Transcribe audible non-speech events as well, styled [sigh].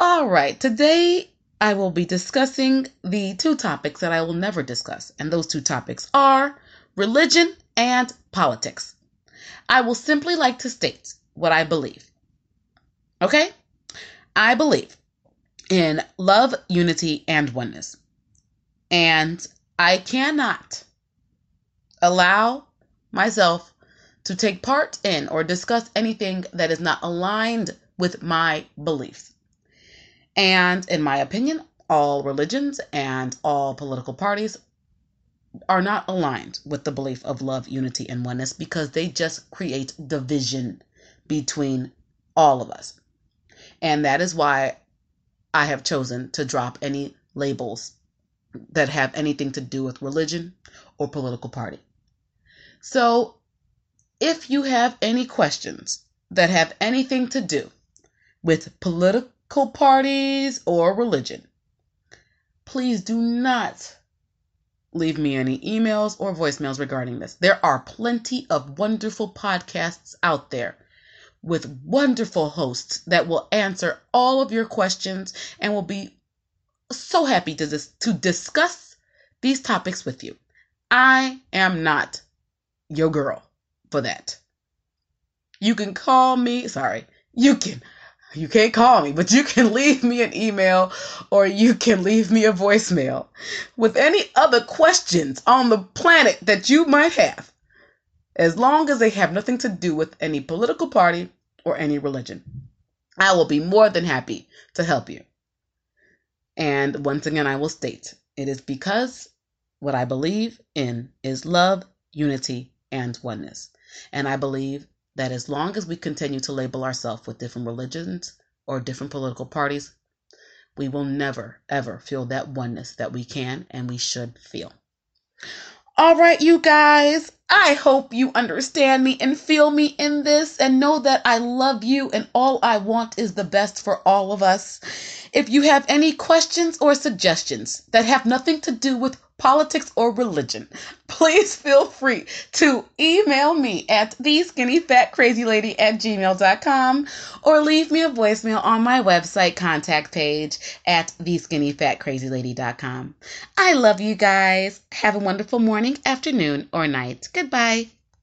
All right, today I will be discussing the two topics that I will never discuss, and those two topics are religion and politics. I will simply like to state what I believe. Okay? I believe in love, unity, and oneness. And I cannot allow myself to take part in or discuss anything that is not aligned with my beliefs. And in my opinion, all religions and all political parties are not aligned with the belief of love, unity, and oneness because they just create division between all of us. And that is why I have chosen to drop any labels that have anything to do with religion or political party. So, if you have any questions that have anything to do with political parties or religion, please do not leave me any emails or voicemails regarding this. There are plenty of wonderful podcasts out there with wonderful hosts that will answer all of your questions and will be so happy to dis- to discuss these topics with you. I am not your girl for that. You can call me, sorry, you can you can't call me, but you can [laughs] leave me an email or you can leave me a voicemail with any other questions on the planet that you might have, as long as they have nothing to do with any political party or any religion. I will be more than happy to help you. And once again, I will state it is because what I believe in is love, unity, and oneness. And I believe that as long as we continue to label ourselves with different religions or different political parties, we will never, ever feel that oneness that we can and we should feel. All right, you guys, I hope you understand me and feel me in this and know that I love you and all I want is the best for all of us. If you have any questions or suggestions that have nothing to do with politics, or religion, please feel free to email me at theskinnyfatcrazylady at gmail.com or leave me a voicemail on my website contact page at the theskinnyfatcrazylady.com. I love you guys. Have a wonderful morning, afternoon, or night. Goodbye.